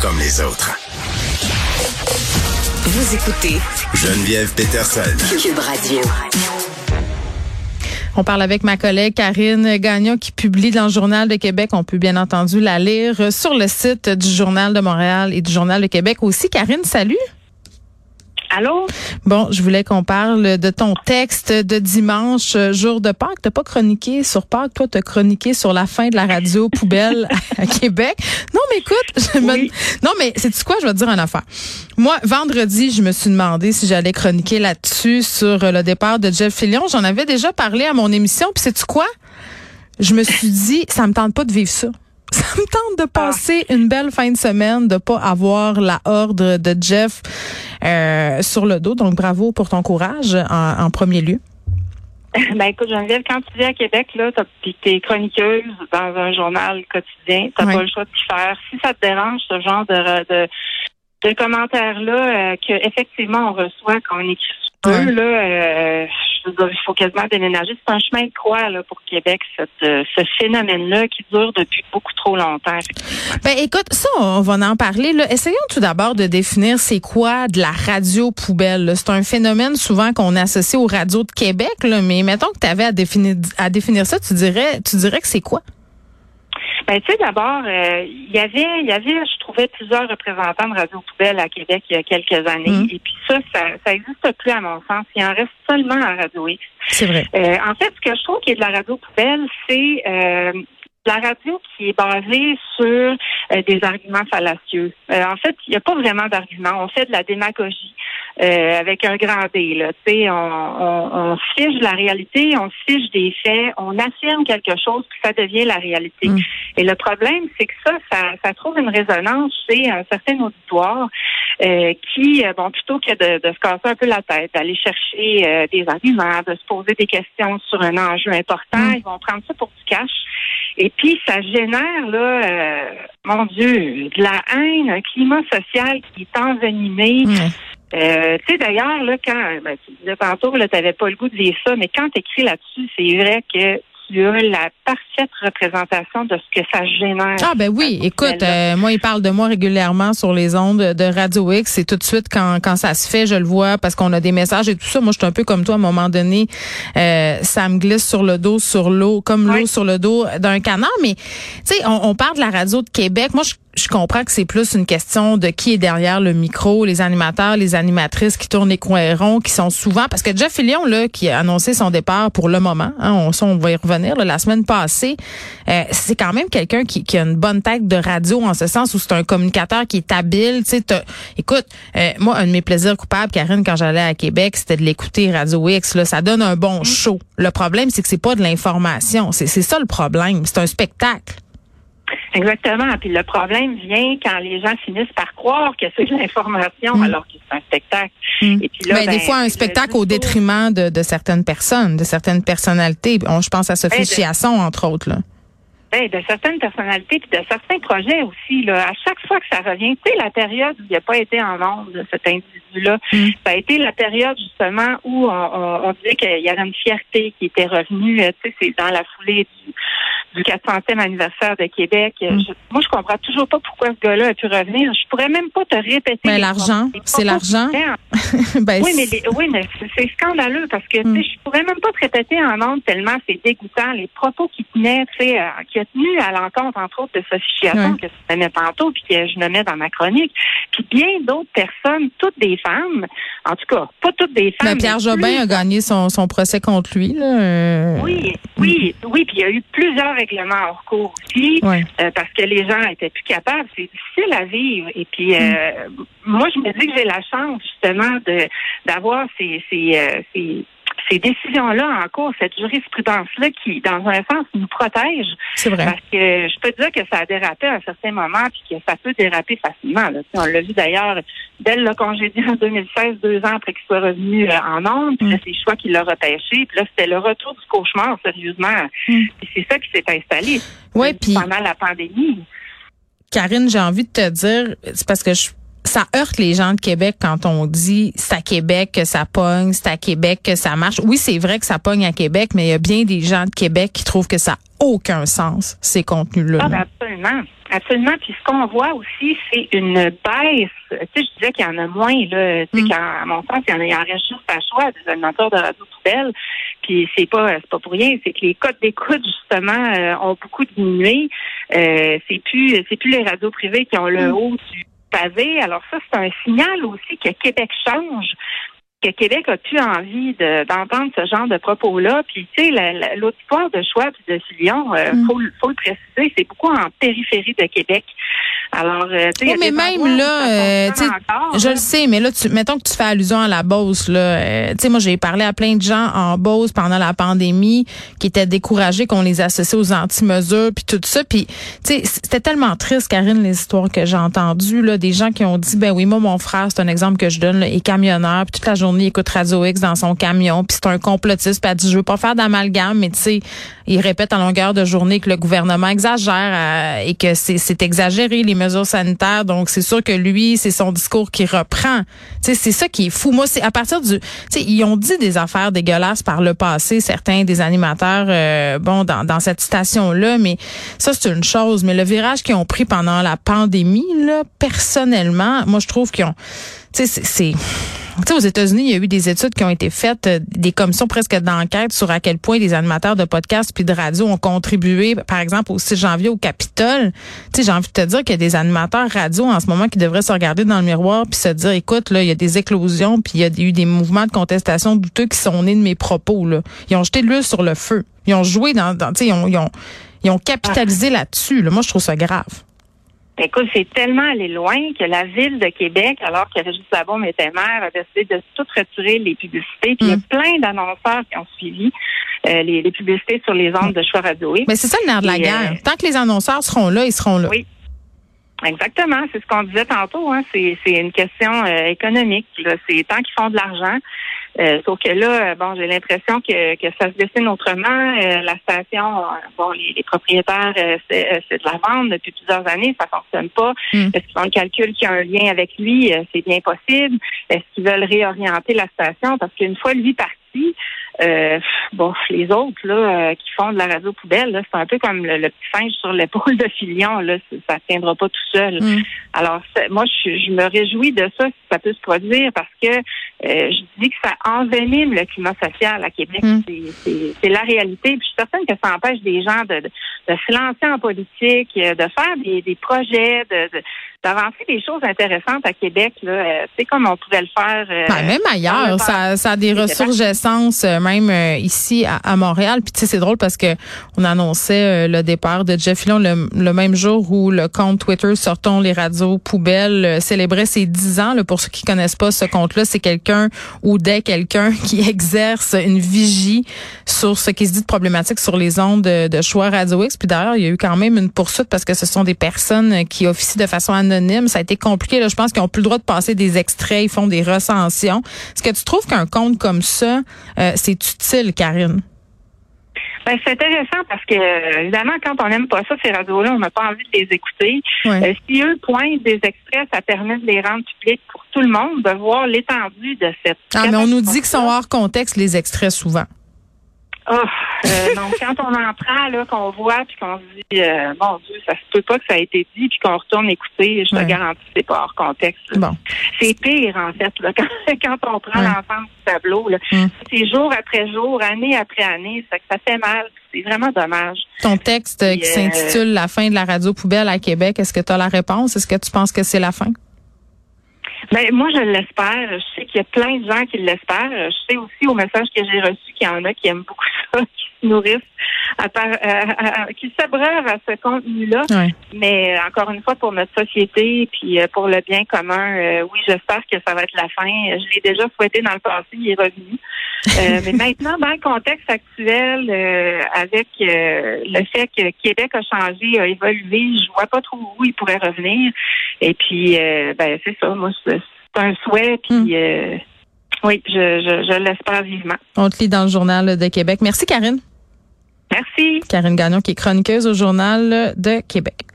comme les autres. Vous écoutez Geneviève Peterson. Cube Radio. On parle avec ma collègue Karine Gagnon qui publie dans le Journal de Québec. On peut bien entendu la lire sur le site du Journal de Montréal et du Journal de Québec aussi. Karine, salut. Allô? Bon, je voulais qu'on parle de ton texte de dimanche, euh, jour de Pâques. T'as pas chroniqué sur Pâques, toi, t'as chroniqué sur la fin de la radio poubelle à Québec. Non, mais écoute, je me... non, mais c'est quoi, je vais te dire une affaire. Moi, vendredi, je me suis demandé si j'allais chroniquer là-dessus sur le départ de Jeff Fillion. J'en avais déjà parlé à mon émission, puis sais-tu quoi? Je me suis dit, ça me tente pas de vivre ça. Ça me tente de passer une belle fin de semaine, de pas avoir la horde de Jeff euh, sur le dos. Donc, bravo pour ton courage en, en premier lieu. Ben écoute, Geneviève, quand tu vis à Québec, là, puis t'es chroniqueuse dans un journal quotidien, t'as Ouais. pas le choix de t'y faire. Si ça te dérange, ce genre de, de, de commentaires-là, euh, que effectivement on reçoit quand on écrit Ouais. eux, là, euh, je veux dire, il faut quasiment déménager. C'est un chemin de croix là, pour Québec, cette, euh, ce phénomène-là qui dure depuis beaucoup trop longtemps. Ben écoute, ça, on va en parler. Là. Essayons tout d'abord de définir c'est quoi de la radio poubelle. C'est un phénomène souvent qu'on associe aux radios de Québec, là, mais mettons que tu avais à définir, à définir ça, tu dirais, tu dirais que c'est quoi? Ben, tu sais, d'abord, euh, il y avait, il y avait, je trouvais plusieurs représentants de Radio Poubelle à Québec il y a quelques années. Mhm. Et puis ça, ça, ça existe plus à mon sens. Il en reste seulement à Radio X. C'est vrai. Euh, en fait, ce que je trouve qui est de la radio poubelle, c'est euh, la radio qui est basée sur euh, des arguments fallacieux. Euh, en fait, il n'y a pas vraiment d'arguments. On fait de la démagogie euh, avec un grand D. Là. Tu sais, on, on, on fiche la réalité, on fiche des faits, on affirme quelque chose, puis ça devient la réalité. Mm. Et le problème, c'est que ça, ça, ça trouve une résonance chez un certain auditoire euh, qui, euh, bon, plutôt que de, de se casser un peu la tête, d'aller chercher euh, des arguments, de se poser des questions sur un enjeu important, Mm. ils vont prendre ça pour du cash. Et puis, ça génère, là, euh, mon Dieu, de la haine, un climat social qui est envenimé. Ouais. Euh, tu sais, d'ailleurs, là, quand, ben, tu disais tantôt, là, t'avais pas le goût de lire ça, mais quand tu écris là-dessus, c'est vrai que tu as la parfaite représentation de ce que ça génère. Ah ben oui, écoute, euh, moi il parle de moi régulièrement sur les ondes de Radio X, et tout de suite quand quand ça se fait, je le vois parce qu'on a des messages et tout ça. Moi je suis un peu comme toi à un moment donné, euh, ça me glisse sur le dos sur l'eau comme l'eau sur le dos d'un canard mais tu sais on, on parle de la radio de Québec. Moi je je comprends que c'est plus une question de qui est derrière le micro, les animateurs, les animatrices qui tournent les coins ronds, qui sont souvent parce que Jeff Fillion là qui a annoncé son départ pour le moment, hein, on, va y revenir là, la semaine passée, euh, c'est quand même quelqu'un qui, qui a une bonne tête de radio en ce sens où c'est un communicateur qui est habile. Tu sais, écoute, euh, moi un de mes plaisirs coupables, Karine, quand j'allais à Québec, c'était de l'écouter Radio X. Là, ça donne un bon show. Le problème, c'est que c'est pas de l'information. C'est c'est ça le problème. C'est un spectacle. Exactement. Puis le problème vient quand les gens finissent par croire que c'est de l'information Mm. alors que c'est un spectacle. Mm. Et puis là, Ben, des ben, fois, un le spectacle au détriment de, de certaines personnes, de certaines personnalités. On, je pense à Sophie Ben, de- Chiasson, entre autres. Là. Ben, de certaines personnalités puis de certains projets aussi. Là, à chaque fois que ça revient, tu sais, la période où il n'a pas été en nombre de cet individu-là, Mm. ça a été la période justement où on, on, on disait qu'il y avait une fierté qui était revenue. euh, Tu sais, c'est dans la foulée du, du 400e anniversaire de Québec. Euh, Mm. Je- moi, je comprends toujours pas pourquoi ce gars-là a pu revenir. Je pourrais même pas te répéter. Mais l'argent, c'est l'argent. qu'il ben, oui, mais, les- oui, mais c'est- scandaleux parce que Mm. sais, je pourrais même pas te répéter en ondes tellement c'est dégoûtant. Les propos qui tenaient, tu sais, euh, qui a tenu à l'encontre, entre autres, de Sophie Chiasson, Ouais. que tu nommais tantôt, puis que je nommais dans ma chronique, puis bien d'autres personnes, toutes des femmes, en tout cas, pas toutes des femmes. Pierre mais Jobin plus- a gagné son, son procès contre lui. Là. euh, Oui, oui, oui, puis il y a eu plusieurs règlements hors cours aussi. Ouais. Euh, parce que les gens étaient plus capables. C'est difficile à vivre. Et puis, euh, moi, je me dis que j'ai la chance, justement, de d'avoir ces, ces, euh, ces, ces décisions-là en cours, cette jurisprudence-là qui, dans un sens, nous protège. C'est vrai. Parce que je peux te dire que ça a dérapé à un certain moment, puis que ça peut déraper facilement. Là. On l'a vu d'ailleurs, Belle l'a congédié en 2016, deux ans après qu'il soit revenu euh, en ondes. Puis Mm. c'est le choix qui l'a repêché. Puis là, c'était le retour du cauchemar, sérieusement. Mm. C'est ça qui s'est installé Ouais, puis pendant la pandémie. Karine, j'ai envie de te dire, c'est parce que je, ça heurte les gens de Québec quand on dit c'est à Québec que ça pogne, c'est à Québec que ça marche. Oui, c'est vrai que ça pogne à Québec, mais il y a bien des gens de Québec qui trouvent que ça n'a aucun sens, ces contenus-là. Ah, ben absolument. Absolument. Puis ce qu'on voit aussi, c'est une baisse. Tu sais, je disais qu'il y en a moins, là. Tu sais, Mm. qu'à- à mon sens, il y en, a, il en reste juste à choix des animateurs de radio poubelle. Puis c'est pas c'est pas pour rien, c'est que les codes d'écoute, justement, euh, ont beaucoup diminué. Euh, c'est plus c'est plus les radios privées qui ont le Mm. haut du Alors ça, c'est un signal aussi que Québec change que Québec a plus envie de- d'entendre ce genre de propos-là? Puis, tu sais, la- la- l'auditoire de Schwab et de Fillon, euh, Mm. faut, le- faut le préciser, c'est beaucoup en périphérie de Québec. Alors, euh, tu sais, Oui, mais même là, euh, encore, Je le sais, mais là, tu, mettons que tu fais allusion à la Beauce. Là, euh, tu sais, moi, j'ai parlé à plein de gens en Beauce pendant la pandémie qui étaient découragés qu'on les associe aux anti-mesures puis tout ça. Puis, tu sais, c'était tellement triste, Karine, les histoires que j'ai entendues là, des gens qui ont dit, ben oui, moi, mon frère, c'est un exemple que je donne, là, est camionneur, puis toute la journée, il écoute Radio X dans son camion, puis c'est un complotiste, puis elle dit, je veux pas faire d'amalgame, mais tu sais, il répète à longueur de journée que le gouvernement exagère euh, et que c'est exagéré les mesures sanitaires. Donc c'est sûr que lui, c'est son discours qui reprend. Tu sais, c'est ça qui est fou. Moi, c'est à partir du, tu sais, ils ont dit des affaires dégueulasses par le passé, certains des animateurs, euh, bon, dans, dans cette station là, mais ça c'est une chose. Mais le virage qu'ils ont pris pendant la pandémie, là, personnellement, moi je trouve qu'ils ont, tu sais, c'est tu sais, aux États-Unis, il y a eu des études qui ont été faites, euh, des commissions presque d'enquête sur à quel point les animateurs de podcasts puis de radio ont contribué, par exemple, au 6 janvier au Capitole. Tu sais, j'ai envie de te dire qu'il y a des animateurs radio en ce moment qui devraient se regarder dans le miroir puis se dire, écoute, là, il y a des éclosions puis il y a eu des mouvements de contestation douteux qui sont nés de mes propos, là. Ils ont jeté de l'huile sur le feu. Ils ont joué dans, dans tu sais, ils ont, ils ont, ils ont capitalisé là-dessus, là. Moi, je trouve ça grave. Écoute, c'est tellement allé loin que la ville de Québec, alors que Régis Labaume était maire, a décidé de tout retirer les publicités. Puis il y a Mm. plein d'annonceurs qui ont suivi euh, les, les publicités sur les ondes de choix radio. Mais c'est ça le nerf de la Et, guerre. euh, Tant que les annonceurs seront là, ils seront là. Oui. Exactement, c'est ce qu'on disait tantôt. Hein. C'est, c'est une question euh, économique. Là. C'est tant qu'ils font de l'argent. Euh, sauf que là, bon, j'ai l'impression que, que ça se dessine autrement. Euh, la station, euh, bon, les, les propriétaires, euh, c'est, euh, c'est de la vente depuis plusieurs années, ça fonctionne pas. Mm. Est-ce qu'ils font le calcul qu'il y a un lien avec lui? Euh, c'est bien possible. Est-ce qu'ils veulent réorienter la station? Parce qu'une fois lui parti, euh, bon, les autres là euh, qui font de la radio poubelle, là, c'est un peu comme le, le petit singe sur l'épaule de Filion. Là, ça tiendra pas tout seul. Mm. Alors, moi, je, je me réjouis de ça si ça peut se produire parce que euh, je dis que ça envenime le climat social à Québec. Mm. C'est la réalité. Puis je suis certaine que ça empêche des gens de, de, de se lancer en politique, euh, de faire des, des projets, de, de- d'avancer des choses intéressantes à Québec. Là, Euh, tu sais, comme on pouvait le faire. euh, Ben, même ailleurs, le ça, ça a des ressurgescences, euh, même euh, ici à, à Montréal. Puis tu sais, c'est drôle parce que on annonçait euh, le départ de Jeff Filon le, le même jour où le compte Twitter Sortons les radios poubelles euh, célébrait ses 10 ans. Là, pour ceux qui connaissent pas ce compte-là, c'est quelqu'un ou des quelqu'un qui exerce une vigie sur ce qui se dit de problématique sur les ondes de, de choix Radio X. Puis d'ailleurs, il y a eu quand même une poursuite parce que ce sont des personnes qui officient de façon anonyme. Ça a été compliqué. Là. Je pense qu'ils ont plus le droit de passer des extraits. Ils font des recensions. Est-ce que tu trouves qu'un compte comme ça, euh, c'est utile, Karine? Ben, c'est intéressant parce que, euh, évidemment, quand on n'aime pas ça, ces radios-là, on n'a pas envie de les écouter. Euh, si eux pointent des extraits, ça permet de les rendre publics pour tout le monde, de voir l'étendue de cette. Ah, mais on nous dit qu'ils sont hors contexte, les extraits, souvent. Oh, euh, donc, quand on en prend, là, qu'on voit, puis qu'on se dit, euh, mon Dieu, ça se peut pas que ça a été dit, puis qu'on retourne écouter, je Ouais. te garantis, c'est pas hors contexte. Bon. C'est pire, en fait, là, quand, quand on prend Ouais. l'ensemble du tableau. Là. Mm. C'est jour après jour, année après année, ça, ça fait mal. C'est vraiment dommage. Ton texte qui euh, s'intitule La fin de la radio poubelle à Québec, est-ce que tu as la réponse? Est-ce que tu penses que c'est la fin? Ben, moi, je l'espère. Je sais qu'il y a plein de gens qui l'espèrent. Je sais aussi au message que j'ai reçu qu'il y en a qui aiment beaucoup ça, nourrissent, à par- à- à- qui s'abreuvent à ce contenu-là. Ouais. Mais euh, encore une fois, pour notre société, puis euh, pour le bien commun, euh, oui, j'espère que ça va être la fin. Je l'ai déjà souhaité dans le passé, il est revenu. Euh, mais maintenant, dans le contexte actuel, euh, avec euh, le fait que Québec a changé, a évolué, je vois pas trop où il pourrait revenir. Et puis, euh, ben c'est ça. Moi, c'est c'est un souhait. Puis, Mm. Oui, je, je, je l'espère vivement. On te lit dans le journal de Québec. Merci, Karine. Merci. Karine Gagnon, qui est chroniqueuse au journal de Québec.